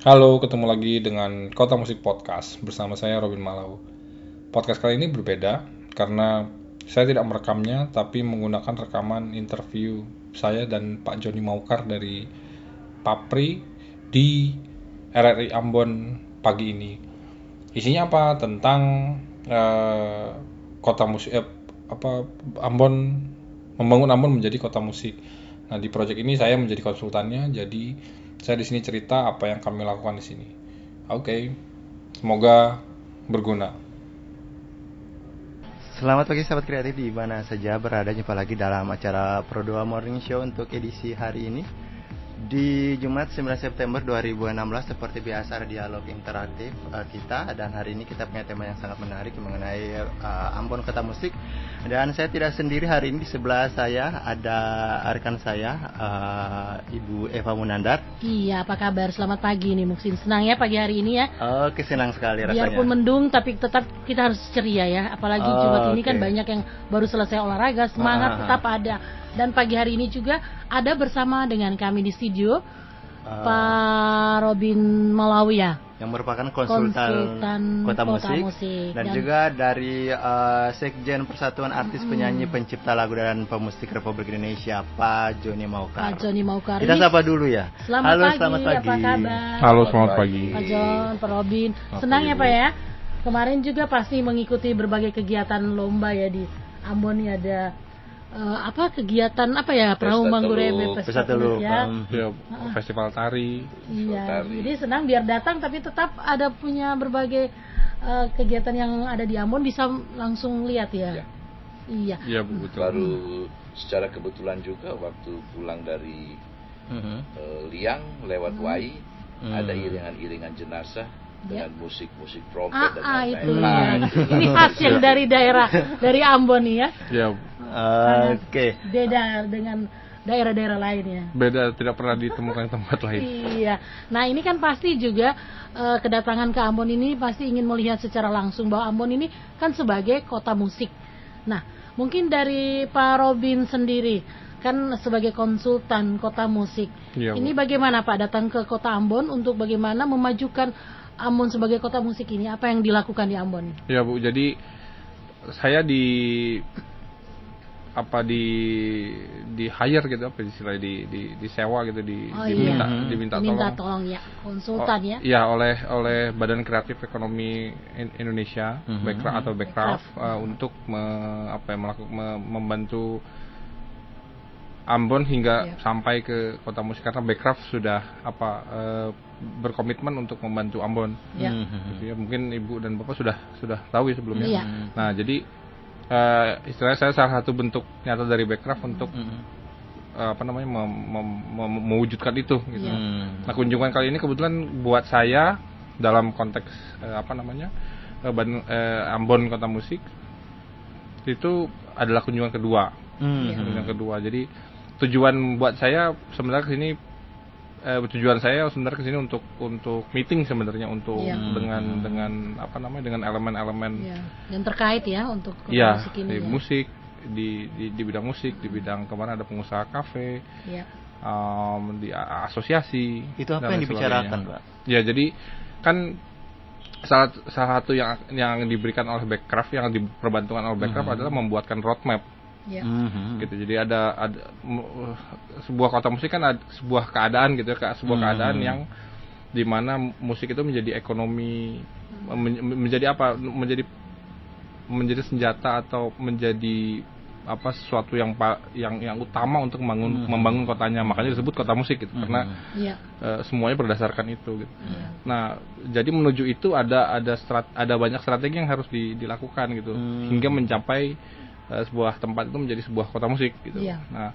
Halo, ketemu lagi dengan Kota Musik Podcast bersama saya Robin Malau. Podcast kali ini berbeda karena saya tidak merekamnya tapi menggunakan rekaman interview saya dan Pak Joni Maukar dari Papri di RRI Ambon pagi ini. Isinya apa? Tentang eh, kota musik eh, apa Ambon membangun Ambon menjadi kota musik. Nah, di proyek ini saya menjadi konsultannya, jadi saya di sini cerita apa yang kami lakukan di sini. Oke, semoga berguna. Selamat pagi sahabat kreatif di mana saja berada jumpa lagi dalam acara Pro 2 Morning Show untuk edisi hari ini di Jumat 9 September 2016 seperti biasa dialog interaktif uh, kita dan hari ini kita punya tema yang sangat menarik mengenai uh, Ambon Kota Musik dan saya tidak sendiri hari ini di sebelah saya ada rekan saya uh, Ibu Eva Munandar. Iya, apa kabar? Selamat pagi nih Muksin. Senang ya pagi hari ini ya. Oke, senang sekali rasanya. Biarpun mendung tapi tetap kita harus ceria ya. Apalagi Oh, Jumat ini kan banyak yang baru selesai olahraga, semangat Ah, ah, ah. tetap ada. Dan pagi hari ini juga ada bersama dengan kami di studio Uh, Pak Robin Malawi ya. yang merupakan konsultan, Konsultan Kota, Kota Musik, Musik. dan, Dan- juga dari uh, Sekjen Persatuan Artis Penyanyi Pencipta Lagu dan Pemusik Republik Indonesia Pak Joni Maukar. Pak Joni Maukar. Kita sapa dulu ya. Selamat Halo, pagi, selamat pagi. apa kabar? Halo, selamat pagi. Pak John, Pak Robin. Selamat Senang pagi, ya. Pak ya? Kemarin juga pasti mengikuti berbagai kegiatan lomba ya di Ambon ini ada eh, apa kegiatan apa ya perahu Pesta Mangurebe Teluk. Pesta Teluk, ya. um, Ya, festival tari. Iya, Tari. jadi senang biar datang tapi tetap ada punya berbagai eh, kegiatan yang ada di Ambon bisa langsung lihat ya. Iya. Iya. Iya, Bu, betul. Baru secara kebetulan juga waktu pulang dari mhm. eh, Liang lewat Wai Hmm. ada iringan-iringan jenazah Ya. Dengan musik-musik trompet Ah, dan ah, lain-lain. itu ya. Ini khas yang dari daerah dari Ambon nih ya. Ya, Oke. Beda dengan daerah-daerah lainnya. beda tidak pernah ditemukan di tempat lain. Iya. Nah ini kan pasti juga eh, kedatangan ke Ambon ini pasti ingin melihat secara langsung bahwa Ambon ini kan sebagai kota musik. Nah mungkin dari Pak Robin sendiri kan sebagai konsultan kota musik. Iya, Bu. ini bagaimana Pak datang ke kota Ambon untuk bagaimana memajukan Ambon sebagai kota musik ini? Apa yang dilakukan di Ambon? Ya, Bu. Jadi saya di apa di di hire gitu apa istilahnya di di disewa gitu di Oh, diminta iya. diminta Diminta tolong tolong ya konsultan ya. Iya oleh oleh Badan Kreatif Ekonomi In- Indonesia, Mhm. Backcraft atau Backcraft uh, untuk me- apa ya melakukan me- membantu Ambon hingga Iya. sampai ke kota musik karena Backcraft sudah apa uh, berkomitmen untuk membantu Ambon. Ya. Gitu ya. Mungkin ibu dan bapak sudah sudah tahu ya sebelumnya. Iya. Nah jadi uh, istilahnya saya salah satu bentuk nyata dari Backcraft untuk uh, apa namanya mem- mem- mem- mewujudkan itu. Gitu. Iya. Hmm. Nah kunjungan kali ini kebetulan buat saya dalam konteks eh, apa namanya eh, Ban- eh, Ambon Kota Musik itu adalah kunjungan kedua, Mhm. kunjungan kedua. Jadi tujuan buat saya sebenarnya ke sini eh, tujuan saya sebenarnya ke sini untuk untuk meeting sebenarnya untuk Iya. dengan dengan apa namanya dengan elemen-elemen Ya. Yang terkait ya untuk ya musik ini. di ya. musik di, di di bidang musik di bidang kemarin ada pengusaha kafe Ya. um, di a- asosiasi Itu apa yang dibicarakan. Pak? Ya jadi kan salah salah satu yang yang diberikan oleh Backcraft yang diperbantukan oleh Backcraft Mhm. adalah membuatkan roadmap Ya. Mhm. gitu. Jadi ada ada mu- sebuah kota musik kan ada sebuah keadaan gitu ya, Kak, sebuah Mhm. keadaan yang di mana musik itu menjadi ekonomi men- menjadi apa menjadi menjadi senjata atau menjadi apa sesuatu yang yang yang utama untuk membangun Mhm. membangun kotanya makanya disebut kota musik gitu Mhm. karena Ya. eh, semuanya berdasarkan itu gitu. Ya. Nah, jadi menuju itu ada ada strat, ada banyak strategi yang harus di- dilakukan gitu Hmm. hingga mencapai eh, sebuah tempat itu menjadi sebuah kota musik gitu. Iya. Nah,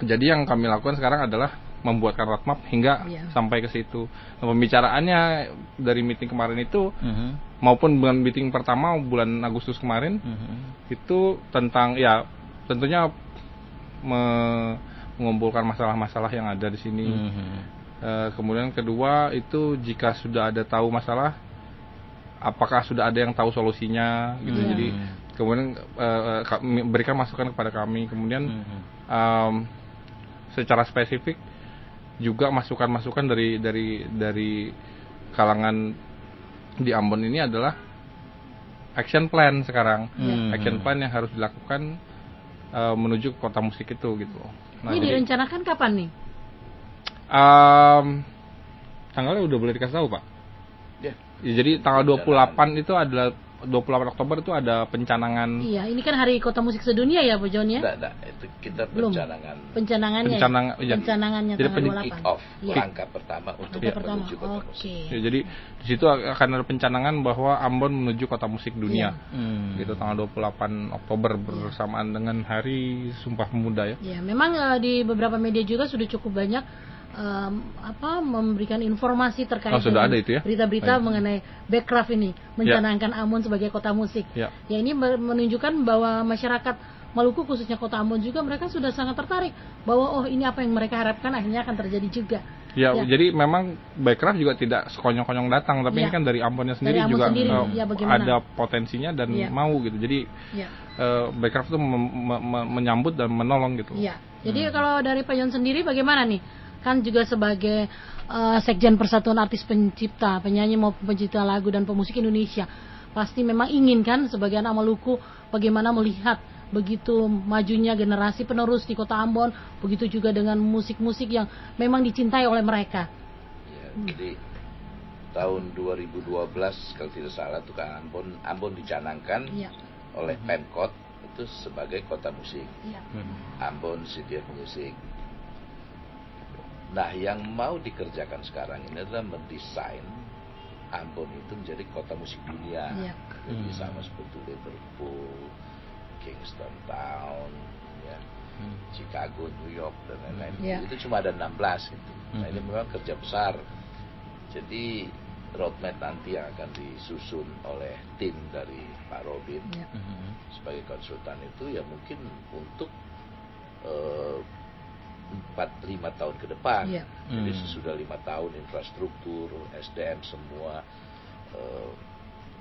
jadi yang kami lakukan sekarang adalah membuatkan roadmap hingga Iya. sampai ke situ. Nah, pembicaraannya dari meeting kemarin itu Mhm. maupun bulan meeting pertama bulan Agustus kemarin Mhm. itu tentang ya tentunya me- mengumpulkan masalah-masalah yang ada di sini. Mhm. Eh, kemudian kedua itu jika sudah ada tahu masalah, apakah sudah ada yang tahu solusinya gitu. Iya. Jadi kemudian ka- berikan masukan kepada kami. Kemudian em, secara spesifik juga masukan-masukan dari dari dari kalangan di Ambon ini adalah action plan sekarang Hmm. action plan yang harus dilakukan eh, menuju ke kota musik itu gitu nah ini jadi direncanakan kapan nih? em, tanggalnya udah boleh dikasih tahu pak Ya. Ya, jadi tanggal 28 itu adalah 28 Oktober itu ada pencanangan Iya, ini kan hari kota musik sedunia ya, Bu John ya? Enggak, enggak. Itu kita Belum. pencanangan Pencanangannya. ya? Pencanang- iya. Pencanangannya Jadi tanggal pen- 28. kick off Iya. langkah pertama untuk Langkah pertama. menuju kota Oke. musik. Ya, jadi di situ akan ada pencanangan bahwa Ambon menuju kota musik dunia. Hmm. Gitu tanggal 28 Oktober bersamaan dengan Hari Sumpah Pemuda ya. Ya, memang eh, di beberapa media juga sudah cukup banyak em, apa memberikan informasi terkait Oh, sudah dengan ada itu ya? berita-berita Baik. mengenai Backcraft ini mencanangkan Ambon sebagai kota musik. Ya. Ya ini menunjukkan bahwa masyarakat Maluku khususnya kota Ambon juga mereka sudah sangat tertarik bahwa oh ini apa yang mereka harapkan akhirnya akan terjadi juga. Ya, Ya. jadi memang Backcraft juga tidak sekonyong-konyong datang, tapi Ya. ini kan dari Ambonnya sendiri Ambon juga sendiri, eh, ya, bagaimana? ada potensinya dan Ya. mau gitu. Jadi Ya. eh, Backcraft itu mem- me- me- menyambut dan menolong gitu. Iya. Jadi kalau dari Pak Yon sendiri bagaimana nih? Kan juga sebagai eh, Sekjen Persatuan Artis Pencipta, penyanyi maupun pencipta lagu dan pemusik Indonesia, pasti memang ingin kan sebagai anak Maluku bagaimana melihat begitu majunya generasi penerus di Kota Ambon, begitu juga dengan musik-musik yang memang dicintai oleh mereka. Ya, jadi tahun 2012 kalau tidak salah tuh kan Ambon Ambon dicanangkan Iya. oleh Pemkot itu sebagai kota musik. Iya. Ambon City of Music. Nah yang mau dikerjakan sekarang ini adalah mendesain Ambon itu menjadi kota musik dunia ya. Jadi hmm. sama seperti Liverpool, Kingston Town, ya, hmm. Chicago, New York dan lain-lain ya. Itu cuma ada 16 gitu Nah ini hmm. memang kerja besar Jadi roadmap nanti yang akan disusun oleh tim dari Pak Robin ya. sebagai konsultan itu ya mungkin untuk uh, 4 5 tahun ke depan. Yeah. Hmm. Jadi sesudah lima tahun infrastruktur, SDM semua eh,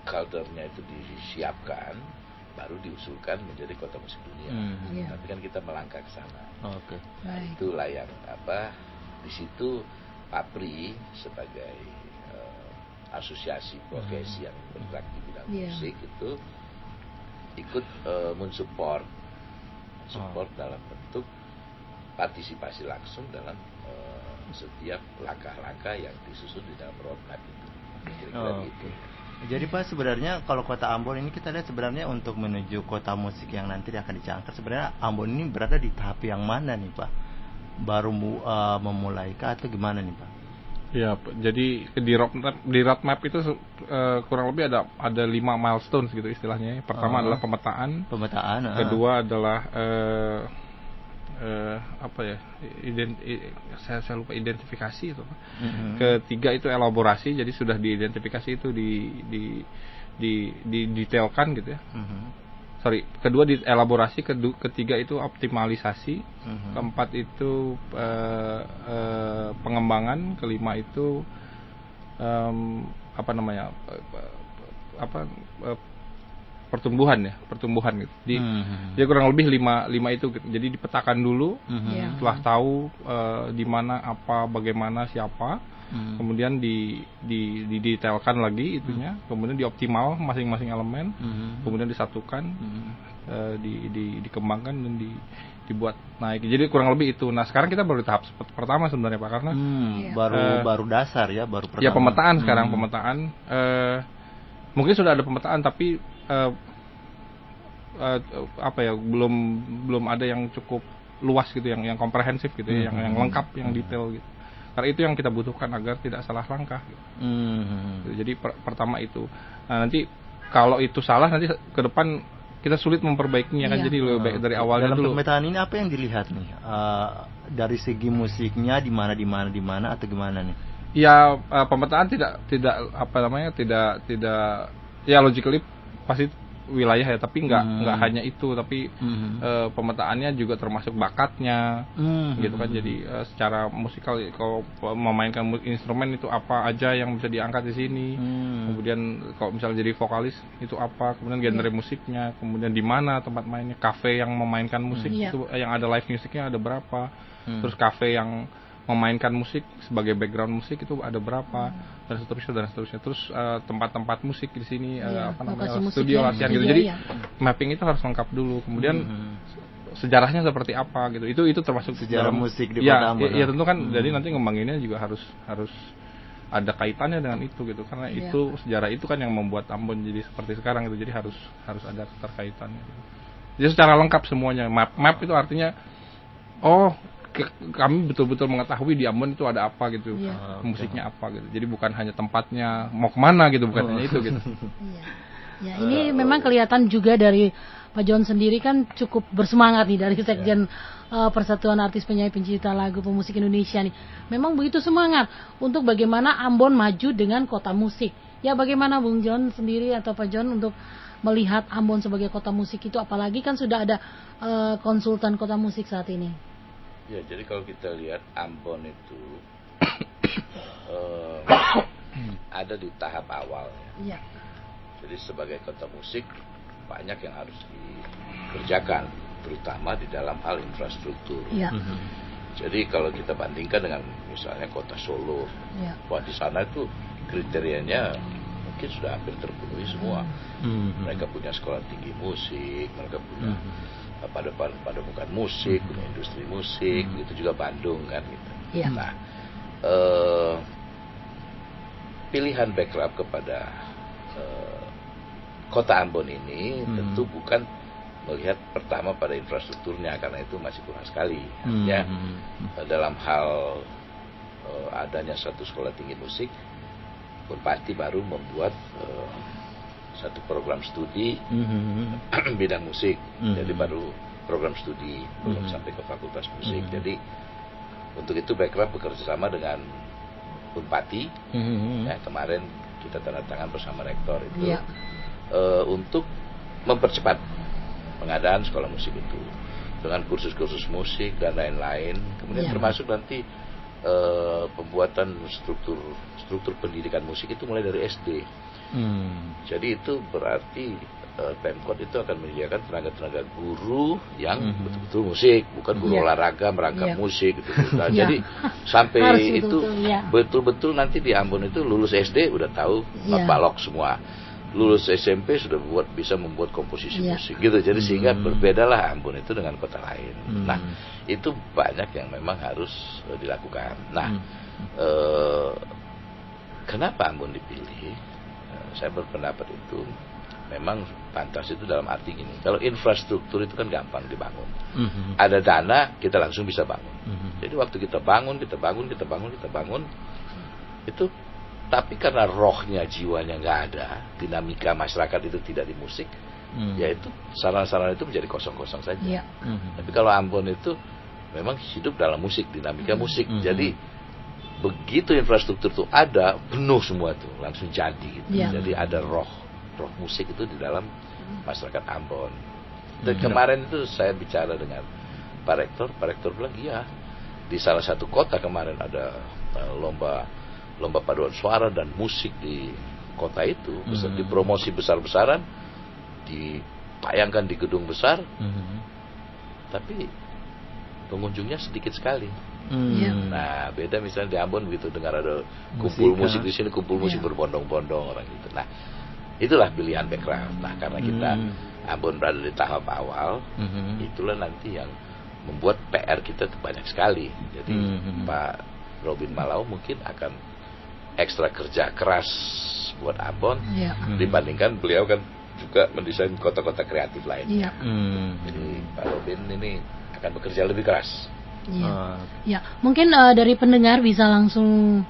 kaldernya kaldernya itu disiapkan baru diusulkan menjadi kota musik dunia. Hmm. Yeah. Tapi kan kita melangkah ke sana. Itu Oke. Okay. Nah, apa di situ Papri sebagai uh, asosiasi profesi hmm. yang bergerak di bidang yeah. musik itu ikut uh, mensupport support oh. dalam partisipasi langsung dalam eh, setiap langkah-langkah yang disusun di dalam roadmap itu. Kira-kira Oh, gitu. Oke. Jadi Pak sebenarnya kalau kota Ambon ini kita lihat sebenarnya untuk menuju kota musik yang nanti akan dicanangkan sebenarnya Ambon ini berada di tahap yang mana nih Pak? Baru mu, eh, memulai kah atau gimana nih Pak? Ya, jadi di roadmap di roadmap itu eh, kurang lebih ada ada lima milestones gitu istilahnya. Pertama Oh. adalah pemetaan, Pemetaan. ah. kedua adalah eh, eh, apa ya? ident- saya, saya lupa identifikasi itu. Mhm. Ketiga itu elaborasi, jadi sudah diidentifikasi itu di di di didetailkan gitu ya. Mhm. Sorry, kedua di elaborasi, kedu, ketiga itu optimalisasi, Mhm. keempat itu eh, eh, pengembangan, kelima itu em, apa namanya eh, apa pertumbuhan ya, pertumbuhan gitu. Di, Mhm. Jadi kurang lebih lima lima itu, gitu. jadi dipetakan dulu, Mhm. Iya. setelah tahu eh, di mana apa, bagaimana siapa, Mhm. kemudian di, di didetailkan lagi itunya, kemudian dioptimal masing-masing elemen, Mhm. kemudian disatukan Mhm. eh, di, di dikembangkan dan di, dibuat naik. Jadi kurang lebih itu. Nah sekarang kita baru di tahap pertama sebenarnya pak karena Hmm, Iya. baru Eh, baru dasar ya, baru ya pertama. pemetaan sekarang Hmm. pemetaan. eh, mungkin sudah ada pemetaan tapi eh, eh, apa ya belum belum ada yang cukup luas gitu yang yang komprehensif gitu ya, yang Hmm. yang lengkap yang detail gitu. Karena itu yang kita butuhkan agar tidak salah langkah. Gitu. Hmm. Jadi per- pertama itu. Nah, nanti kalau itu salah nanti ke depan kita sulit memperbaikinya kan Iya. jadi lebih baik dari awalnya Dalam dulu. pemetaan ini apa yang dilihat nih? Eh, dari segi musiknya di mana di mana di mana atau gimana nih? Ya eh, pemetaan tidak tidak apa namanya tidak tidak ya logically pasti wilayah ya tapi nggak Hmm. nggak hanya itu tapi Mhm. eh, pemetaannya juga termasuk bakatnya Hmm. gitu kan jadi eh, secara musikal kalau memainkan instrumen itu apa aja yang bisa diangkat di sini Hmm. kemudian kalau misalnya jadi vokalis itu apa kemudian genre musiknya kemudian di mana tempat mainnya kafe yang memainkan musik Iya. itu eh, yang ada live musiknya ada berapa Hmm. terus kafe yang memainkan musik sebagai background musik itu ada berapa dan seterusnya dan seterusnya. Terus eh, tempat-tempat musik di sini Iya, apa namanya studio latihan gitu. Jadi iya. mapping itu harus lengkap dulu. Kemudian Mhm. sejarahnya seperti apa gitu. Itu itu termasuk Sejarah dalam- musik di ya, Ambon. ya, ya tentu kan Hmm. jadi nanti ngembanginnya juga harus harus ada kaitannya dengan itu gitu karena Iya. itu sejarah itu kan yang membuat Ambon jadi seperti sekarang gitu jadi harus harus ada keterkaitannya gitu. jadi secara lengkap semuanya map map itu artinya oh kami betul-betul mengetahui di Ambon itu ada apa gitu Iya. Ah, musiknya apa gitu jadi bukan hanya tempatnya mau ke mana gitu bukan Oh. hanya itu gitu Iya. Ya, ini memang kelihatan juga dari Pak John sendiri kan cukup bersemangat nih dari Sekjen uh, Persatuan Artis Penyanyi Pencipta Lagu Pemusik Indonesia nih. Memang begitu semangat untuk bagaimana Ambon maju dengan kota musik. Ya bagaimana Bung John sendiri atau Pak John untuk melihat Ambon sebagai kota musik itu apalagi kan sudah ada uh, konsultan kota musik saat ini. Ya, jadi kalau kita lihat Ambon itu eh, ada di tahap awal. ya. Iya. Jadi sebagai kota musik banyak yang harus dikerjakan, terutama di dalam hal infrastruktur. Iya. Mhm. Jadi kalau kita bandingkan dengan misalnya kota Solo, Iya. wah di sana itu kriterianya mungkin sudah hampir terpenuhi semua. Mhm. Mereka punya sekolah tinggi musik, mereka punya Mhm. uh, pada pada bukan musik, punya industri musik, Hmm. begitu juga Bandung kan gitu. Iya. Nah, eh, pilihan backup kepada eh, kota Ambon ini Hmm. tentu bukan melihat pertama pada infrastrukturnya karena itu masih kurang sekali. Ya, Mhm. dalam hal eh, adanya satu sekolah tinggi musik, Pati baru membuat eh, satu program studi Mhm. bidang musik. Hmm. Jadi baru program studi belum Hmm. sampai ke fakultas musik. Hmm. Jadi untuk itu Backcraft bekerja sama dengan Unpati. Mhm. Ya, kemarin kita tanda tangan bersama rektor itu Iya. eh, untuk mempercepat pengadaan sekolah musik itu dengan kursus-kursus musik dan lain-lain. Kemudian Iya. termasuk nanti eh, pembuatan struktur struktur pendidikan musik itu mulai dari SD. Hmm. Jadi itu berarti eh, Pemkot itu akan menyediakan tenaga-tenaga guru yang Mhm. betul-betul musik, bukan guru Iya. olahraga merangkap Iya. musik gitu. Nah, Iya. Jadi sampai Harus itu betul-betul, iya. betul-betul nanti di Ambon itu lulus SD udah tahu Iya. balok semua. Lulus SMP sudah buat bisa membuat komposisi Iya. musik gitu. Jadi sehingga Hmm. berbedalah Ambon itu dengan kota lain. Hmm. Nah, itu banyak yang memang harus eh, dilakukan. Nah, Hmm. eh, kenapa Ambon dipilih? Saya berpendapat itu memang pantas itu dalam arti gini. Kalau infrastruktur itu kan gampang dibangun. Mhm. Ada dana kita langsung bisa bangun. Mhm. Jadi waktu kita bangun, kita bangun, kita bangun, kita bangun itu tapi karena rohnya jiwanya nggak ada, dinamika masyarakat itu tidak di musik, Hmm. ya itu sarana-sarana itu menjadi kosong-kosong saja. Iya. Mhm. Tapi kalau Ambon itu memang hidup dalam musik, dinamika musik. Mhm. Jadi begitu infrastruktur itu ada, penuh semua tuh, langsung jadi gitu. Iya. Jadi ada roh, roh musik itu di dalam masyarakat Ambon. Dan Mhm. kemarin itu saya bicara dengan Pak Rektor, Pak Rektor bilang iya di salah satu kota kemarin ada eh, lomba lomba paduan suara dan musik di kota itu, besar, Mhm. dipromosi besar-besaran, ditayangkan di gedung besar, Mhm. tapi pengunjungnya sedikit sekali. Hmm. Iya. Nah, beda misalnya di Ambon begitu dengar ada kumpul Musik, musik, di sini, kumpul musik Iya. berbondong-bondong orang gitu. Nah, itulah pilihan background. Nah, karena kita Hmm. Ambon berada di tahap awal, Mhm. itulah nanti yang membuat PR kita banyak sekali. Jadi Hmm. Pak Robin Malau mungkin akan ekstra kerja keras buat Ambon Iya. Hmm. dibandingkan beliau kan juga mendesain kota-kota kreatif lain. Iya. Hmm. Jadi Pak Robin ini akan bekerja lebih keras. Iya. Oh, Ya, mungkin eh, dari pendengar bisa langsung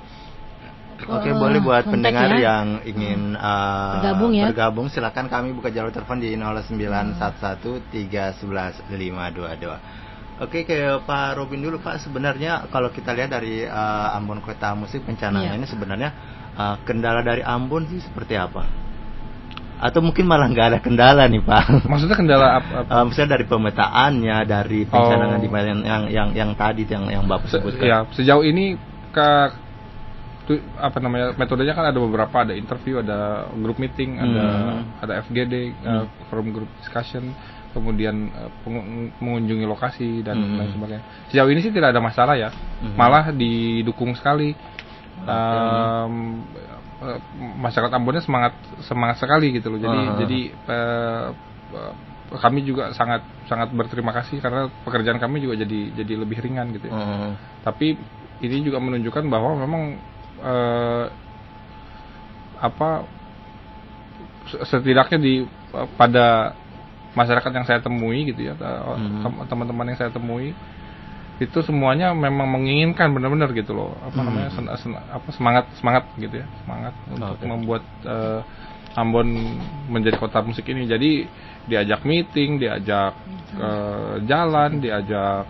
Oke, eh, boleh buat pendengar ya. yang ingin uh, Bergabung ya. bergabung, silakan kami buka jalur telepon di 0911-311-522. Oke, ke Pak Robin dulu Pak. Sebenarnya kalau kita lihat dari uh, Ambon Kota Musik pencanangan Iya. ini sebenarnya uh, kendala dari Ambon sih seperti apa? Atau mungkin malah nggak ada kendala nih Pak? maksudnya kendala apa, apa? Uh, misalnya dari pemetaannya, dari pencanangan Oh. di yang yang yang yang tadi yang yang Bapak Se- sebutkan. ya sejauh ini ke tu- apa namanya metodenya kan ada beberapa ada interview ada group meeting ada Hmm. ada FGD uh, forum group discussion kemudian uh, mengunjungi lokasi dan Hmm. lain sebagainya sejauh ini sih tidak ada masalah ya Hmm. malah didukung sekali Um, eh, masyarakat Ambonnya semangat semangat sekali gitu loh jadi Ah. jadi eh, kami juga sangat sangat berterima kasih karena pekerjaan kami juga jadi jadi lebih ringan gitu ya Hmm. tapi ini juga menunjukkan bahwa memang eh, apa se- setidaknya di pada masyarakat yang saya temui gitu ya eh, Mhm. tem- teman-teman yang saya temui itu semuanya memang menginginkan benar-benar gitu loh apa Mhm. namanya sen- sen- apa semangat semangat gitu ya semangat untuk Oke. membuat eh, Ambon menjadi kota musik ini jadi diajak meeting diajak eh, jalan diajak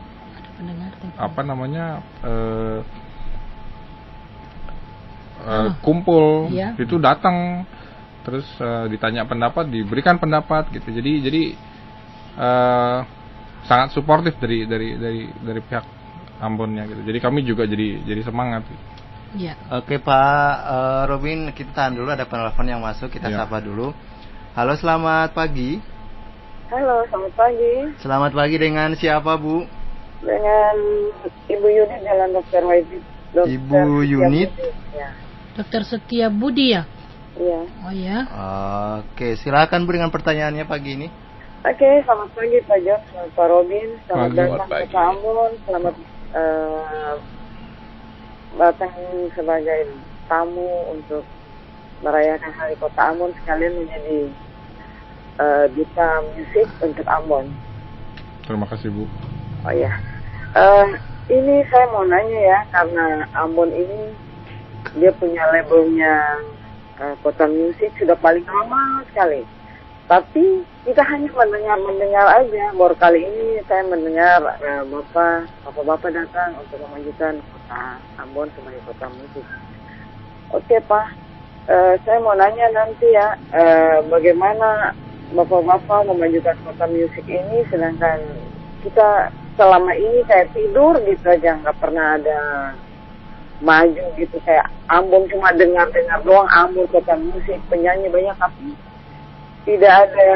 apa namanya eh, eh, Ah. kumpul Iya. itu datang terus eh, ditanya pendapat diberikan pendapat gitu jadi jadi eh, sangat suportif dari dari dari dari pihak Ambonnya gitu jadi kami juga jadi jadi semangat gitu. Ya. Oke Pak eh, Robin, kita tahan dulu ada penelpon yang masuk, kita Iya. sapa dulu. Halo, selamat pagi. Halo, selamat pagi. Selamat pagi dengan siapa Bu? Dengan Ibu Yunit Jalan Dokter Wajib. Dokter Ibu Yunit? Ya. Dokter Setia Budi ya? Iya. Oh ya. Oke, silakan Bu dengan pertanyaannya pagi ini. Oke, selamat pagi Pak John, selamat Pak Robin, selamat Pagi. datang ke pagi. Pak Ambon, selamat eh, datang sebagai tamu untuk merayakan Hari Kota Ambon sekalian menjadi eh, duta musik untuk Ambon. terima kasih bu Oh ya, Eh, ini saya mau nanya ya karena Ambon ini dia punya labelnya eh, kota musik sudah paling lama sekali. Tapi kita hanya mendengar-mendengar aja. Baru kali ini saya mendengar eh, bapak bapak-bapak datang untuk memajukan kota Ambon sebagai kota musik. Oke pak, Eh, saya mau nanya nanti ya eh, bagaimana bapak-bapak memajukan kota musik ini sedangkan kita selama ini kayak tidur gitu aja nggak pernah ada maju gitu kayak Ambon cuma dengar-dengar doang Ambon kota musik penyanyi banyak tapi tidak ada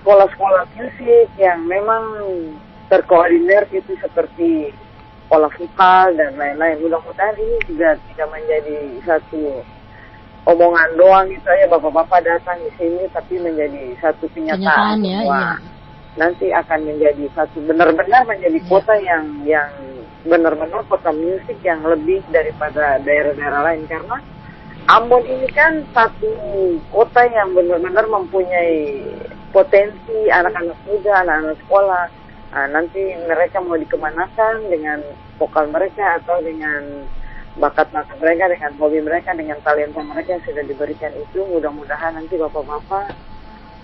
sekolah-sekolah musik yang memang terkoordinir gitu seperti sekolah vokal dan lain-lain mudah-mudahan ini juga tidak menjadi satu omongan doang gitu aja bapak-bapak datang di sini tapi menjadi satu Kenyataan kenyataan ya, bahwa iya. nanti akan menjadi satu benar-benar menjadi Iya. kota yang yang benar-benar kota musik yang lebih daripada daerah-daerah lain karena Ambon ini kan satu kota yang benar-benar mempunyai potensi anak-anak muda, anak-anak sekolah. Nah, nanti mereka mau dikemanakan dengan vokal mereka atau dengan bakat-bakat mereka, dengan hobi mereka, dengan talenta mereka yang sudah diberikan itu. Mudah-mudahan nanti bapak-bapak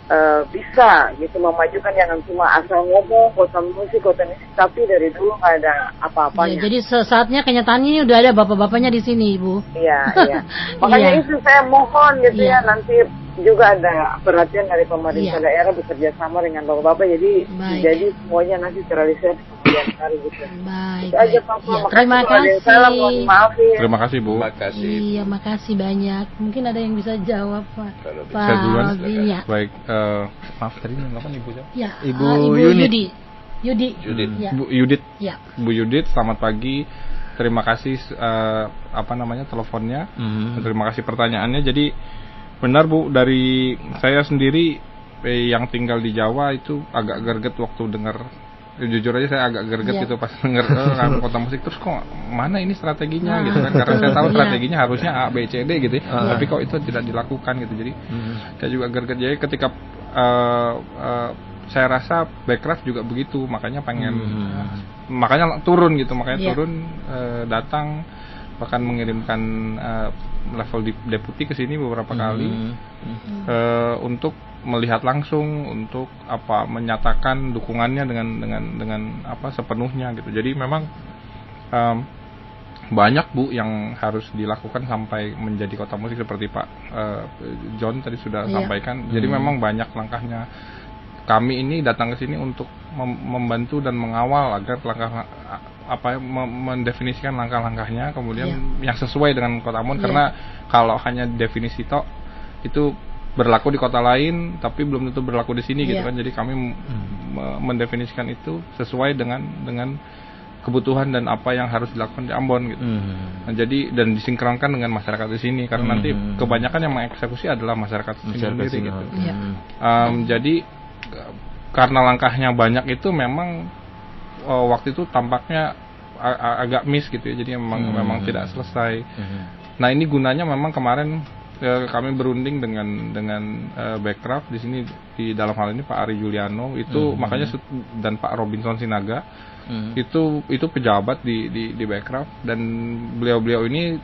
eh, bisa gitu memajukan jangan cuma asal ngomong kota musik, kota musik, tapi dari dulu nggak ada Ya, apa-apanya. jadi saatnya kenyataannya ini udah ada bapak-bapaknya di sini, Ibu. Iya, iya. Makanya Iya. itu saya mohon gitu Iya. ya nanti juga ada perhatian dari pemerintah Iya. daerah bekerja sama dengan bapak-bapak jadi Baik. jadi semuanya nanti terrealisasi kemudian hari gitu. Baik. Itu aja baik. Pak. Ya, Makasih terima yang kasih. Salah, mohon maafin. terima kasih bu Terima kasih. Iya, makasih banyak. Mungkin ada yang bisa jawab, Pak. Pak Saya duluan, Robin, ya. baik eh, maaf tadi apa ibu jawab Ya, Ibu ah, Ibu Yunit. Yudi. Yudi. Yudit. Ya. Bu Yudit Ya. Bu Yudit selamat pagi terima kasih eh, apa namanya teleponnya Mhm. Terima kasih pertanyaannya. Jadi benar Bu dari saya sendiri eh, yang tinggal di Jawa itu agak gerget waktu dengar eh, jujur aja saya agak gerget Iya. gitu pas denger eh, kan kota musik terus kok mana ini strateginya gitu kan karena saya tahu Iya. strateginya harusnya A B C D gitu ya. Ah. tapi kok itu tidak dilakukan gitu jadi Mhm. saya juga gerget jadi ketika eh, eh, saya rasa Backcraft juga begitu makanya pengen Mhm. makanya turun gitu makanya Iya. turun eh, datang bahkan mengirimkan eh, level di- deputi ke sini beberapa kali Mhm. eh, untuk melihat langsung untuk apa menyatakan dukungannya dengan dengan dengan apa sepenuhnya gitu jadi memang em, banyak bu yang harus dilakukan sampai menjadi kota musik seperti Pak eh, John tadi sudah Iya. sampaikan jadi Hmm. memang banyak langkahnya kami ini datang ke sini untuk mem- membantu dan mengawal agar langkah apa ya, me- mendefinisikan langkah-langkahnya kemudian Iya. yang sesuai dengan kota Ambon Iya. karena kalau hanya definisi tok itu berlaku di kota lain tapi belum tentu berlaku di sini gitu Iya. kan jadi kami m- me- mendefinisikan itu sesuai dengan dengan kebutuhan dan apa yang harus dilakukan di Ambon gitu. Hmm. Nah, jadi dan disinkronkan dengan masyarakat di sini karena nanti Hmm. kebanyakan yang mengeksekusi adalah masyarakat sini Masyarakat sendiri sini, gitu. Hmm. Um, jadi karena langkahnya banyak itu memang eh, waktu itu tampaknya agak miss gitu ya. Jadi memang Hmm. memang tidak selesai. Hmm. Nah, ini gunanya memang kemarin eh, kami berunding dengan dengan eh, Backcraft di sini di dalam hal ini Pak Ari Juliano itu Hmm. makanya dan Pak Robinson Sinaga Hmm. itu itu pejabat di di di Backcraft dan beliau-beliau ini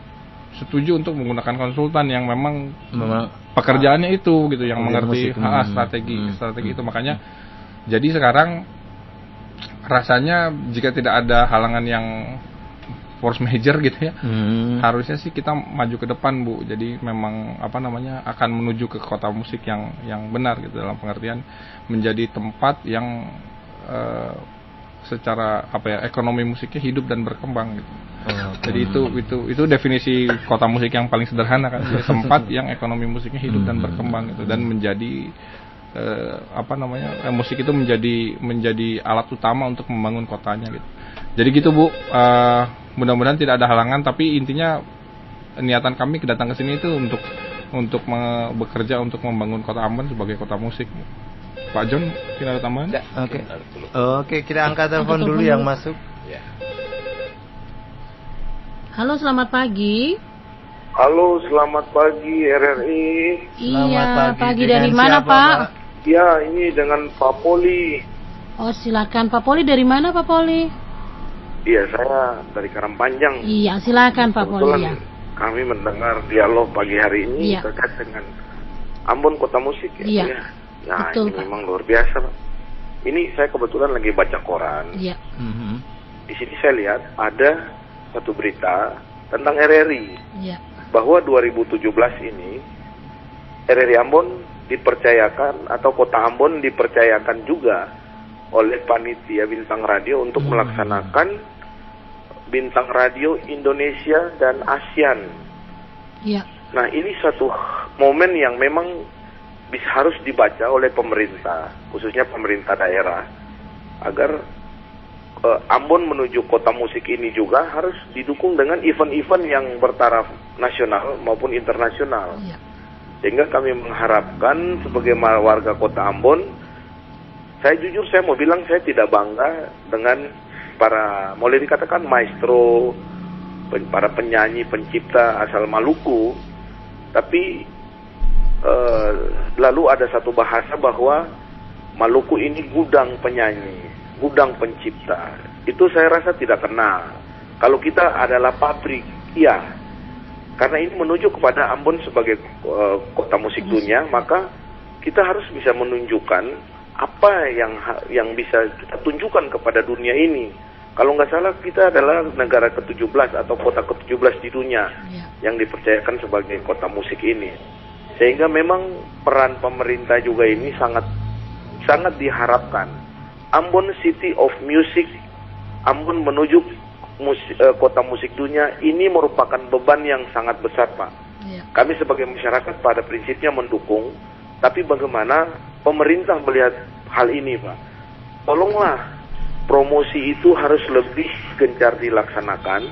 setuju untuk menggunakan konsultan yang memang Memang pekerjaannya itu gitu yang mengerti musik. ah, Hmm. strategi Hmm. strategi Hmm. itu makanya jadi sekarang rasanya jika tidak ada halangan yang force major gitu ya Hmm. harusnya sih kita maju ke depan bu jadi memang apa namanya akan menuju ke kota musik yang yang benar gitu dalam pengertian menjadi tempat yang eh, secara apa ya ekonomi musiknya hidup dan berkembang gitu Oh, jadi itu itu itu definisi kota musik yang paling sederhana kan Jadi tempat yang ekonomi musiknya hidup dan Hmm. berkembang gitu dan menjadi eh, apa namanya eh, musik itu menjadi menjadi alat utama untuk membangun kotanya gitu jadi gitu bu Eh, mudah-mudahan tidak ada halangan tapi intinya niatan kami kedatang ke sini itu untuk untuk me- bekerja untuk membangun kota Ambon sebagai kota musik Bu. Pak John tidak ada tambahan Ya, Oke. belum. Oke, kita angkat telepon telepon dulu dulu. yang masuk. Ya. Halo, selamat pagi. Halo, selamat pagi RRI. Selamat iya, pagi. pagi dari mana, siapa, Pak? Pak? Ya, ini dengan Pak Poli. Oh, silakan Pak Poli dari mana, Pak Poli? Iya, saya dari Karangpanjang. Iya, silakan Pak Poli Kebetulan ya. kami mendengar dialog pagi hari ini Iya. terkait dengan Ambon Kota Musik ya. Iya. Ya. Nah, Betul, ini Pak. memang luar biasa, Pak. Ini saya kebetulan lagi baca koran. Iya. Mhm. Di sini saya lihat ada satu berita tentang RRI Iya. bahwa 2017 ini RRI Ambon dipercayakan atau Kota Ambon dipercayakan juga oleh panitia bintang radio untuk Hmm. melaksanakan bintang radio Indonesia dan ASEAN. Iya. Nah, ini satu momen yang memang bisa harus dibaca oleh pemerintah, khususnya pemerintah daerah, agar eh, Ambon menuju kota musik ini juga harus didukung dengan event-event yang bertaraf nasional maupun internasional. Iya. Sehingga kami mengharapkan sebagai warga kota Ambon, saya jujur saya mau bilang saya tidak bangga dengan para, boleh dikatakan maestro, para penyanyi, pencipta asal Maluku, tapi eh, lalu ada satu bahasa bahwa Maluku ini gudang penyanyi, gudang pencipta. Itu saya rasa tidak kena. Kalau kita adalah pabrik, iya. Karena ini menuju kepada Ambon sebagai eh, kota musik dunia, maka kita harus bisa menunjukkan apa yang yang bisa kita tunjukkan kepada dunia ini. Kalau nggak salah kita adalah negara ke-17 atau kota ke-17 di dunia Iya. yang dipercayakan sebagai kota musik ini. Sehingga memang peran pemerintah juga ini sangat sangat diharapkan. Ambon City of Music, Ambon menuju mus- eh, kota musik dunia ini merupakan beban yang sangat besar, Pak. Iya. Kami sebagai masyarakat pada prinsipnya mendukung, tapi bagaimana pemerintah melihat hal ini, Pak? Tolonglah promosi itu harus lebih gencar dilaksanakan.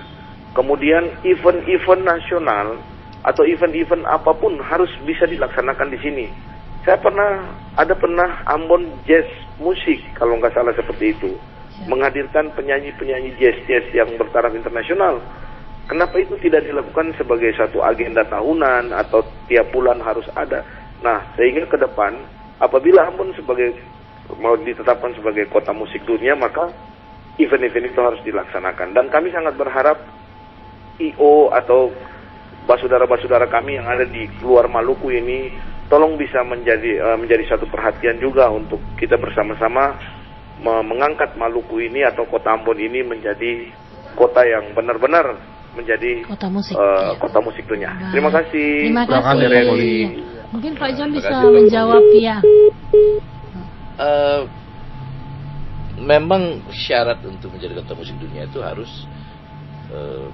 Kemudian event-event nasional atau event-event apa pun harus bisa dilaksanakan di sini. Saya pernah ada pernah Ambon Jazz Musik kalau nggak salah seperti itu. Menghadirkan penyanyi-penyanyi jazz-jazz yang bertaraf internasional. Kenapa itu tidak dilakukan sebagai satu agenda tahunan atau tiap bulan harus ada? Nah, sehingga ke depan apabila Ambon sebagai mau ditetapkan sebagai kota musik dunia, maka event-event itu harus dilaksanakan. Dan kami sangat berharap IO atau basudara-basudara kami yang ada di luar Maluku ini tolong bisa menjadi eh, menjadi satu perhatian juga untuk kita bersama-sama mengangkat Maluku ini atau kota Ambon ini menjadi kota yang benar-benar menjadi Kota musik. eh, Iya. kota musik dunia. Baik. Terima kasih. Terima Terima kasih. kasih, Reni. Iya. Mungkin Pak John Terima bisa kasih, menjawab ya. Eh, memang syarat untuk menjadi kota musik dunia itu harus eh,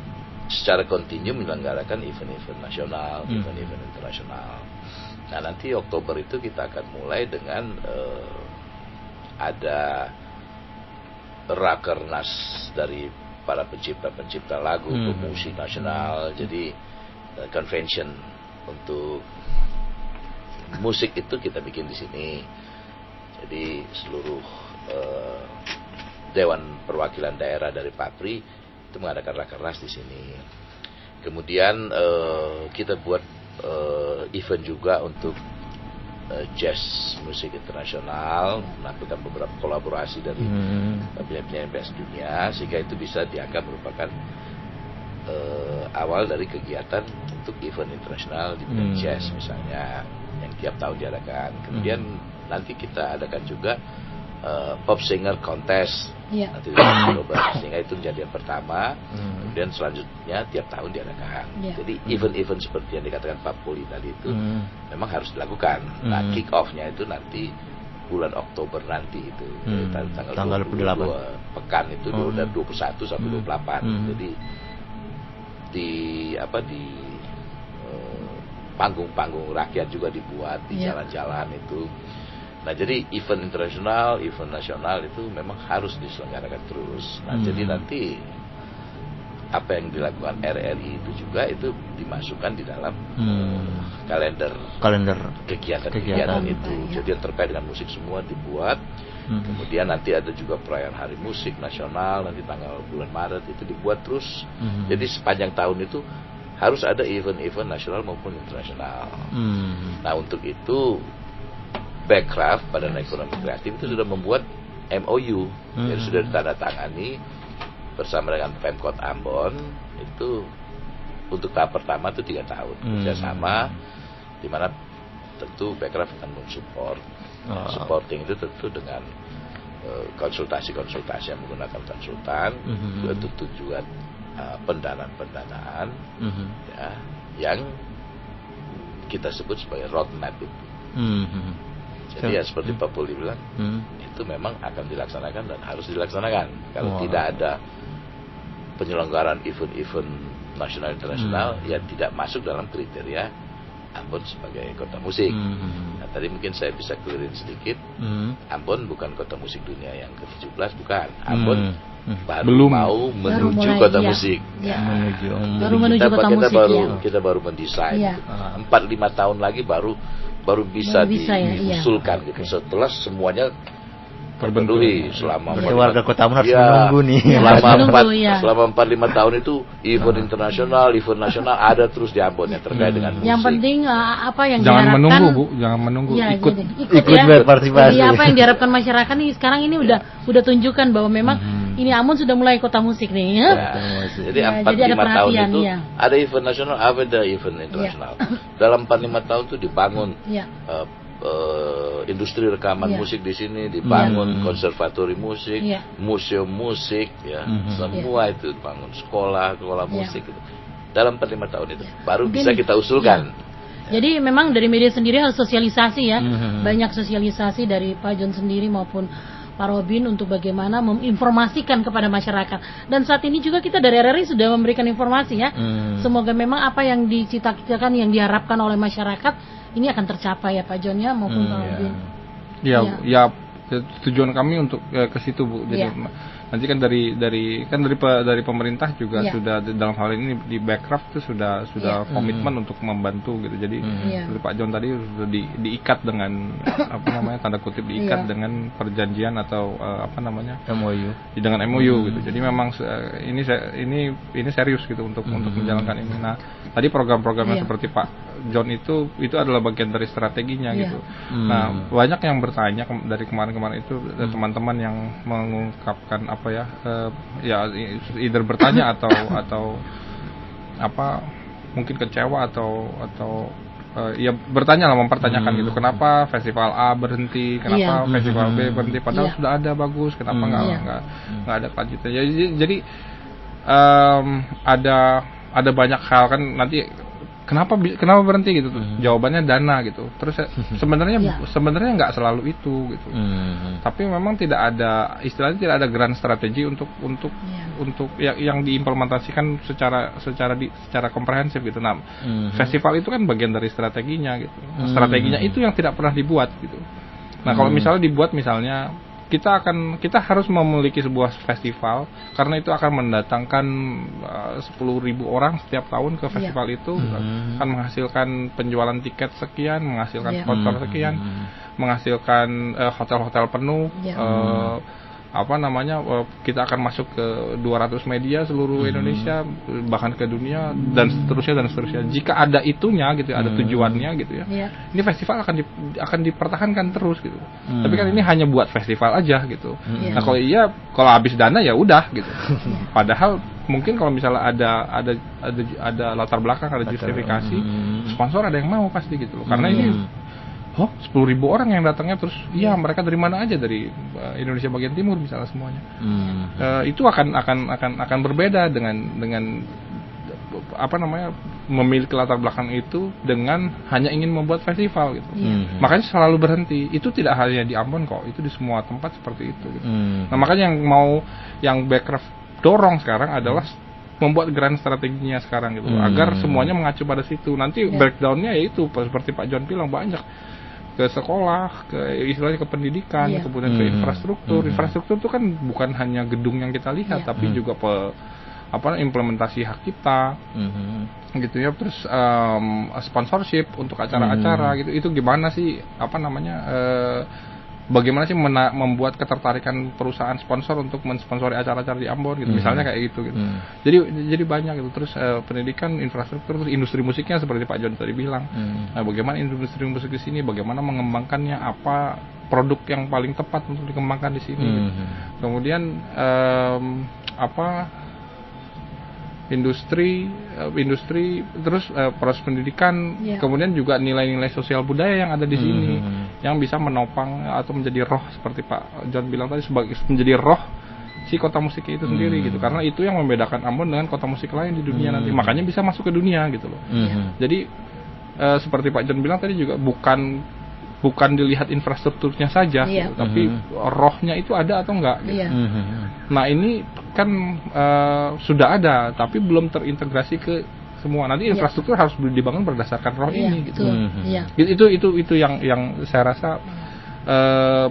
secara kontinu menyelenggarakan event-event nasional, Hmm. event-event internasional. Nah nanti Oktober itu kita akan mulai dengan eh, ada rakernas dari para pencipta-pencipta lagu, Hmm. pemusik nasional. Jadi eh, convention untuk musik itu kita bikin di sini. Jadi seluruh eh, dewan perwakilan daerah dari Papri itu mengadakan rakernas di sini. Kemudian eh, kita buat eh, event juga untuk jazz musik internasional, melakukan beberapa kolaborasi dari Hmm. penyanyi best dunia sehingga itu bisa dianggap merupakan eh, awal dari kegiatan untuk event internasional di bidang Hmm. jazz misalnya yang tiap tahun diadakan. Kemudian nanti kita adakan juga eh, pop singer contest Iya. nanti sehingga itu menjadi yang pertama. Hmm. Kemudian selanjutnya tiap tahun diadakan. Iya. Jadi event-event seperti yang dikatakan Pak Poli tadi itu Hmm. memang harus dilakukan. Nah, Hmm. kick off-nya itu nanti bulan Oktober nanti itu Hmm. Tang- tanggal, Tanggal 28 28. pekan itu dari 21 sampai Hmm. 28 Hmm. jadi di apa di eh, panggung-panggung rakyat juga dibuat di Iya. jalan-jalan itu nah jadi event internasional event nasional itu memang harus diselenggarakan terus nah Hmm. jadi nanti apa yang dilakukan RRI itu juga itu dimasukkan di dalam Hmm. kalender Kalender. kegiatan-kegiatan Kegiatan. itu. Iya. Jadi yang terkait dengan musik semua dibuat. Hmm. Kemudian nanti ada juga perayaan Hari Musik Nasional nanti tanggal bulan Maret itu dibuat terus. Hmm. Jadi sepanjang tahun itu harus ada event-event nasional maupun internasional. Hmm. Nah untuk itu Backcraft Badan Ekonomi Kreatif itu sudah membuat MOU, Hmm. jadi sudah ditandatangani bersama dengan Pemkot Ambon itu untuk tahap pertama itu tiga tahun Hmm. kerjasama di mana tentu Backcraft akan mensupport Oh. supporting itu tentu dengan eh, konsultasi-konsultasi yang menggunakan konsultan Mhm. itu tentu juga eh, pendanaan-pendanaan Hmm. ya yang kita sebut sebagai roadmap itu. Hmm. Jadi ya seperti Pak Puli bilang Hmm. itu memang akan dilaksanakan dan harus dilaksanakan. Kalau Wah. tidak ada penyelenggaraan event-event nasional internasional Hmm. ya tidak masuk dalam kriteria Ambon sebagai kota musik. Hmm. Nah, tadi mungkin saya bisa clearin sedikit. Hmm. Ambon bukan kota musik dunia yang ke-17 bukan. Ambon Hmm. baru Belum. mau Baru menuju mulai, kota iya. musik. Iya. Menuju. Baru Jadi menuju kita, kota kita musik, baru iya. kita baru mendesain. Ah. Empat lima tahun lagi baru baru bisa, Baru bisa ya, iya. diusulkan gitu. Setelah semuanya Terbentuk. terpenuhi selama Berarti warga kota harus Iya. menunggu nih. Iya, Selama menunggu, empat iya. selama empat lima tahun itu event internasional, event nasional ada terus di Ambon yang terkait Hmm. dengan musik. Yang penting uh, apa yang Jangan diharapkan menunggu bu, jangan menunggu, Iya, ikut. jadi Ikut ya. berpartisipasi. Jadi apa yang diharapkan masyarakat nih sekarang ini udah udah tunjukkan bahwa memang Hmm. Ini Ambon sudah mulai kota musik nih ya. Ya, jadi Ya, empat jadi ada lima tahun perhatian, itu iya. ada event nasional, ada event internasional. Dalam empat lima tahun itu dibangun Iya. eh, eh, industri rekaman Iya. musik di sini, dibangun Iya. konservatori musik, Iya. museum musik, ya Mhm. semua itu dibangun sekolah, sekolah Iya. musik. Gitu. Dalam empat lima tahun itu Iya. baru Mungkin- bisa kita usulkan. Jadi memang dari media sendiri harus sosialisasi ya. Mhm. Banyak sosialisasi dari Pak John sendiri maupun Pak Robin untuk bagaimana menginformasikan kepada masyarakat. Dan saat ini juga kita dari RRI sudah memberikan informasi ya. Hmm. Semoga memang apa yang dicita-citakan yang diharapkan oleh masyarakat ini akan tercapai ya Pak John ya maupun Hmm, Pak ya. Robin. Ya, Iya. ya tujuan kami untuk eh, ke situ bu. Jadi Iya. Nanti kan dari dari kan dari dari pemerintah juga Iya. sudah dalam hal ini di Backcraft itu sudah sudah Iya. komitmen untuk membantu gitu. Jadi Hmm. Iya. seperti Pak John tadi sudah di, diikat dengan apa namanya tanda kutip diikat Iya. dengan perjanjian atau eh, apa namanya MOU. dengan MOU Hmm. gitu. Jadi memang se- ini ini ini serius gitu untuk untuk Hmm. menjalankan ini. Nah, tadi program-program yang Iya. seperti Pak John itu itu adalah bagian dari strateginya Iya. gitu. Hmm. Nah, banyak yang bertanya ke- dari kemarin-kemarin itu Hmm. teman-teman yang mengungkapkan apa ya eh, ya either bertanya atau atau apa mungkin kecewa atau atau eh, ya bertanya lah mempertanyakan Hmm. gitu kenapa festival A berhenti kenapa Iya. festival B Hmm. berhenti padahal Iya. sudah ada bagus kenapa Hmm. nggak Iya. nggak nggak ada kelanjutan Ya, jadi, jadi em, ada ada banyak hal kan nanti kenapa kenapa berhenti gitu tuh Hmm. jawabannya dana gitu terus saya- sebenarnya Iya. sebenarnya nggak selalu itu gitu Hmm. tapi memang tidak ada istilahnya tidak ada grand strategi untuk untuk Iya. untuk yang yang diimplementasikan secara secara di secara komprehensif gitu nah Hmm. festival itu kan bagian dari strateginya gitu Hmm. strateginya itu yang tidak pernah dibuat gitu nah kalau Hmm. misalnya dibuat misalnya kita akan kita harus memiliki sebuah festival karena itu akan mendatangkan sepuluh ribu orang setiap tahun ke festival itu Hmm. akan menghasilkan penjualan tiket sekian menghasilkan Iya. sponsor Hmm. sekian menghasilkan eh, hotel-hotel penuh Iya. eh, apa namanya eh, kita akan masuk ke 200 media seluruh Indonesia bahkan ke dunia dan seterusnya dan seterusnya jika ada itunya gitu ada Hmm. tujuannya gitu ya Iya. ini festival akan di- akan dipertahankan terus gitu Hmm. tapi kan ini hanya buat festival aja gitu Iya. nah kalau iya kalau habis dana ya udah gitu padahal mungkin kalau misalnya ada ada ada ada latar belakang ada justifikasi Hmm. sponsor ada yang mau pasti gitu loh karena ini Oh sepuluh ribu orang yang datangnya terus iya mereka dari mana aja dari uh, Indonesia bagian timur misalnya semuanya Hmm. Eh, itu akan akan akan akan berbeda dengan dengan apa namanya memiliki latar belakang itu dengan hanya ingin membuat festival gitu Iya. Hmm. makanya selalu berhenti itu tidak hanya di Ambon kok itu di semua tempat seperti itu gitu. Hmm. nah makanya yang mau yang Backcraft dorong sekarang adalah membuat grand strateginya sekarang gitu Hmm. agar semuanya mengacu pada situ nanti Ya. breakdownnya yaitu seperti Pak John bilang banyak ke sekolah, ke istilahnya ke pendidikan, Iya. kemudian ke Hmm. infrastruktur. Hmm. Infrastruktur itu kan bukan hanya gedung yang kita lihat, Iya. tapi Hmm. juga pe, apa implementasi hak cipta Hmm. gitu ya, terus em, sponsorship untuk acara-acara Hmm. gitu. Itu gimana sih apa namanya eh, bagaimana sih mena- membuat ketertarikan perusahaan sponsor untuk mensponsori acara-acara di Ambon gitu. Hmm. Misalnya kayak gitu gitu. Hmm. Jadi jadi banyak gitu. Terus eh, pendidikan, infrastruktur, terus industri musiknya seperti Pak John tadi bilang. Hmm. Nah, bagaimana industri musik di sini, bagaimana mengembangkannya, apa produk yang paling tepat untuk dikembangkan di sini. gitu. Hmm. Kemudian em, apa industri eh, industri terus eh, proses pendidikan, Ya. kemudian juga nilai-nilai sosial budaya yang ada di sini Hmm. Yang bisa menopang atau menjadi roh seperti Pak John bilang tadi sebagai menjadi roh si kota musik itu sendiri Hmm. gitu. Karena itu yang membedakan Ambon dengan kota musik lain di dunia Hmm. nanti. Makanya bisa masuk ke dunia gitu loh. Hmm. Jadi eh, seperti Pak John bilang tadi juga bukan bukan dilihat infrastrukturnya saja, Iya. gitu, tapi Mhm. rohnya itu ada atau enggak. gitu. Iya. Hmm. Nah ini kan eh, sudah ada, tapi belum terintegrasi ke semua. Nanti Iya. infrastruktur harus dibangun berdasarkan roh Iya, ini. Gitu. Iya. Itu itu itu, itu yang yang saya rasa eh,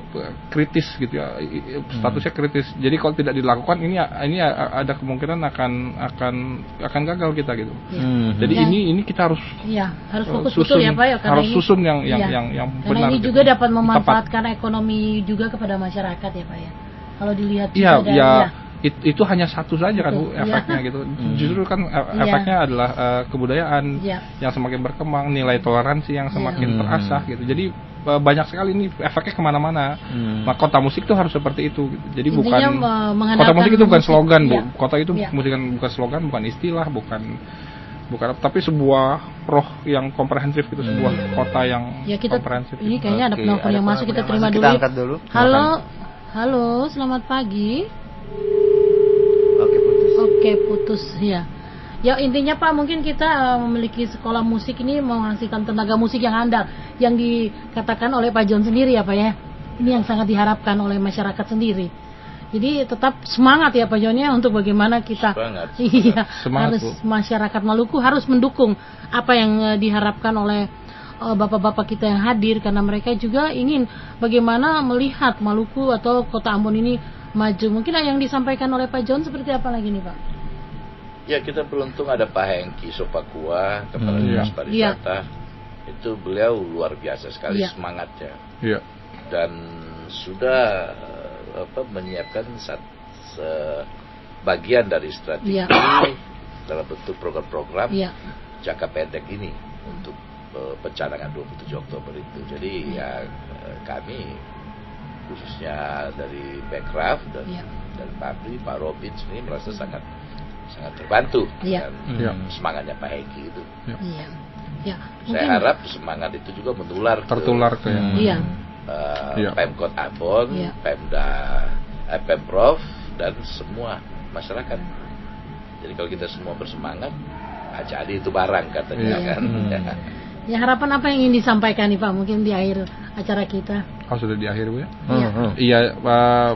kritis gitu ya statusnya kritis jadi kalau tidak dilakukan ini ini ada kemungkinan akan akan akan gagal kita gitu. Hmm. jadi Ya. ini ini kita harus Iya, harus eh, fokus susun betul ya Pak ya karena harus ini susun yang yang Iya. yang yang karena benar ini gitu. juga dapat Tepat. memanfaatkan ekonomi juga kepada masyarakat ya Pak ya. Kalau dilihat juga dari- ya, iya. It- itu hanya satu saja kan Bu Betul, iya. efeknya gitu. Hmm. Justru kan e- Iya. efeknya adalah eh, kebudayaan Iya. yang semakin berkembang, nilai toleransi yang semakin Iya. terasah gitu. Jadi eh, banyak sekali ini efeknya ke mana-mana. Hmm. Nah, kota musik tuh harus seperti itu. gitu. Jadi Intinya, bukan kota musik itu bukan musik. slogan, Bu. Iya. Kota itu Iya. musik kan bukan slogan, bukan istilah, bukan bukan tapi sebuah roh yang komprehensif gitu, sebuah kota yang Ya kita komprehensif. ini gitu. kayaknya ada penelpon yang masuk kita terima masuk, dulu. kita ya. angkat dulu. Halo. Halo, selamat pagi. Oke putus. Ya. Ya intinya Pak mungkin kita eh, memiliki sekolah musik ini menghasilkan tenaga musik yang andal yang dikatakan oleh Pak John sendiri ya Pak ya. Ini yang sangat diharapkan oleh masyarakat sendiri. Jadi tetap semangat ya Pak John ya untuk bagaimana kita Semangat. iya Semangat, harus Bu. masyarakat Maluku harus mendukung apa yang eh, diharapkan oleh eh, bapak-bapak kita yang hadir karena mereka juga ingin bagaimana melihat Maluku atau Kota Ambon ini maju. Mungkin yang disampaikan oleh Pak John seperti apa lagi nih Pak? Ya kita beruntung ada Pak Hengki Sopakua, Kepala Hmm, Dinas iya. Pariwisata. Itu beliau luar biasa sekali Iya. semangatnya Iya. dan sudah eh, apa menyiapkan sat, se- bagian dari strategi Iya. dalam bentuk program-program Iya. jangka pendek ini untuk eh, pencanangan 27 Oktober itu. Jadi ya eh, kami khususnya dari Backcraft dan Iya. dan Pabri, Pak Robin sendiri merasa sangat sangat terbantu Iya. dengan Iya. semangatnya Pak Hengki itu. Iya. Ya, Saya harap semangat itu juga menular ke, Tertular ke yang Hmm. Iya. eh, Iya. Pemkot Ambon, Iya. Pemda, eh, Pemprov dan semua masyarakat. Jadi kalau kita semua bersemangat, jadi itu barang katanya Iya. kan. Hmm. Ya harapan apa yang ingin disampaikan nih Pak mungkin di akhir acara kita? Oh sudah di akhir bu ya? Iya. Hmm, hmm. Iya, eh,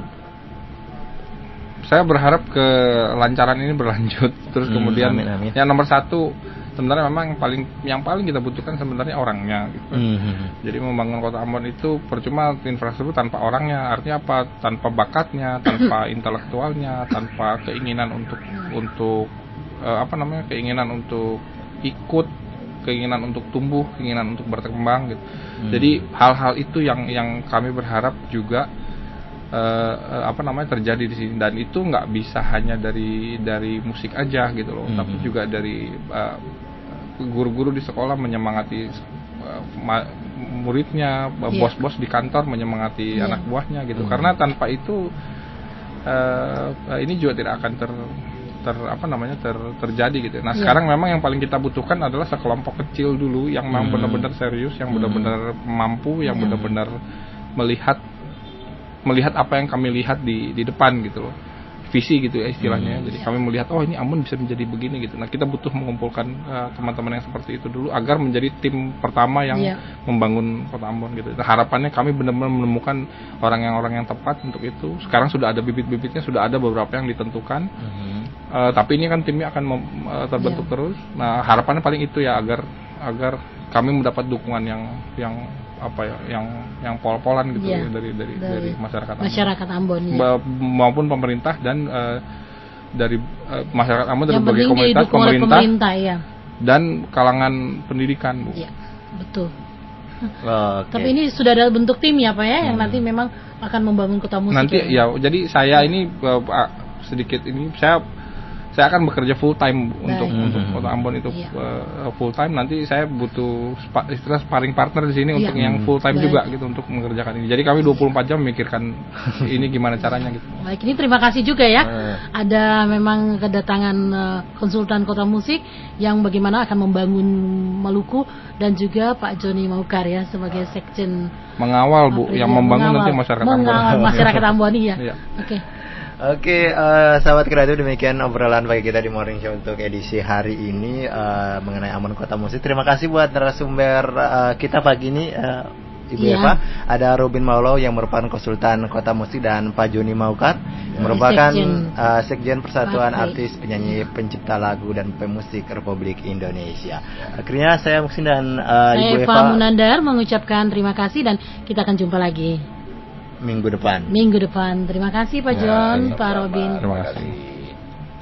saya berharap kelancaran ini berlanjut. Terus Hmm, kemudian amin, amin. yang nomor satu sebenarnya memang yang paling yang paling kita butuhkan sebenarnya orangnya. Gitu. Hmm, hmm. Jadi membangun kota Ambon itu percuma infrastruktur tanpa orangnya. Artinya apa? Tanpa bakatnya, tanpa intelektualnya, tanpa keinginan untuk untuk eh, apa namanya? keinginan untuk ikut, keinginan untuk tumbuh, keinginan untuk berkembang gitu. Hmm. Jadi hal-hal itu yang yang kami berharap juga eh, eh, apa namanya terjadi di sini dan itu nggak bisa hanya dari dari musik aja gitu loh, Mhm. tapi juga dari eh, guru-guru di sekolah menyemangati ma- muridnya, Iya. bos-bos di kantor menyemangati Iya. anak buahnya gitu. Mhm. Karena tanpa itu eh, eh, ini juga tidak akan ter ter apa namanya ter, terjadi gitu. Nah Iya. sekarang memang yang paling kita butuhkan adalah sekelompok kecil dulu yang memang Hmm. benar-benar serius, yang Hmm. benar-benar mampu, yang Hmm. benar-benar melihat melihat apa yang kami lihat di di depan gitu loh visi gitu ya istilahnya Hmm. jadi kami melihat oh ini Ambon bisa menjadi begini gitu nah kita butuh mengumpulkan eh, teman-teman yang seperti itu dulu agar menjadi tim pertama yang Iya. membangun kota Ambon gitu nah, harapannya kami benar-benar menemukan orang yang orang yang tepat untuk itu sekarang sudah ada bibit-bibitnya sudah ada beberapa yang ditentukan Hmm. Eh, tapi ini kan timnya akan mem- eh, terbentuk Iya. terus. Nah harapannya paling itu ya agar agar kami mendapat dukungan yang yang apa ya yang yang pol-polan gitu Iya. ya, dari dari Dari dari masyarakat Ambon. Masyarakat Ambon ya. Maupun pemerintah dan eh, dari eh, masyarakat Ambon dari Yang berbagai komunitas pemerintah pemerintah ya. dan kalangan pendidikan bu. Iya, betul. Oke. Tapi ini sudah ada bentuk tim ya Pak ya yang Hmm. nanti memang akan membangun kota musik. Nanti ya jadi saya ini ah, sedikit ini saya saya akan bekerja full time untuk Baik. untuk kota Ambon itu eh, full time nanti saya butuh spa, istilah sparring partner di sini Iya. untuk yang full time Baik. juga gitu untuk mengerjakan ini. Jadi kami 24 jam memikirkan ini gimana caranya gitu. Baik, ini terima kasih juga ya. Eh. Ada memang kedatangan eh, konsultan kota musik yang bagaimana akan membangun Maluku dan juga Pak Joni Maukar ya sebagai sekjen Mengawal Bu, yang ya, membangun nanti mengawal. masyarakat mengawal Ambon. masyarakat Ambon iya. Iya. Oke. Oke, eh, sahabat kreatif demikian obrolan pagi kita di Morning Show untuk edisi hari ini eh, mengenai Ambon Kota Musik. Terima kasih buat narasumber eh, kita pagi ini, eh, Ibu Iya. Eva. Ada Robin Maulo yang merupakan konsultan Kota Musik dan Pak Joni Maukar yang merupakan Sekjen. eh, Sekjen Persatuan Partai. Artis Penyanyi Pencipta Lagu dan Pemusik Republik Indonesia. Akhirnya saya Muksin dan Ibu Saya Eva Eva Munandar mengucapkan terima kasih dan kita akan jumpa lagi minggu depan. minggu depan. Terima kasih Pak Ya, John. Pak Robin. Terima kasih.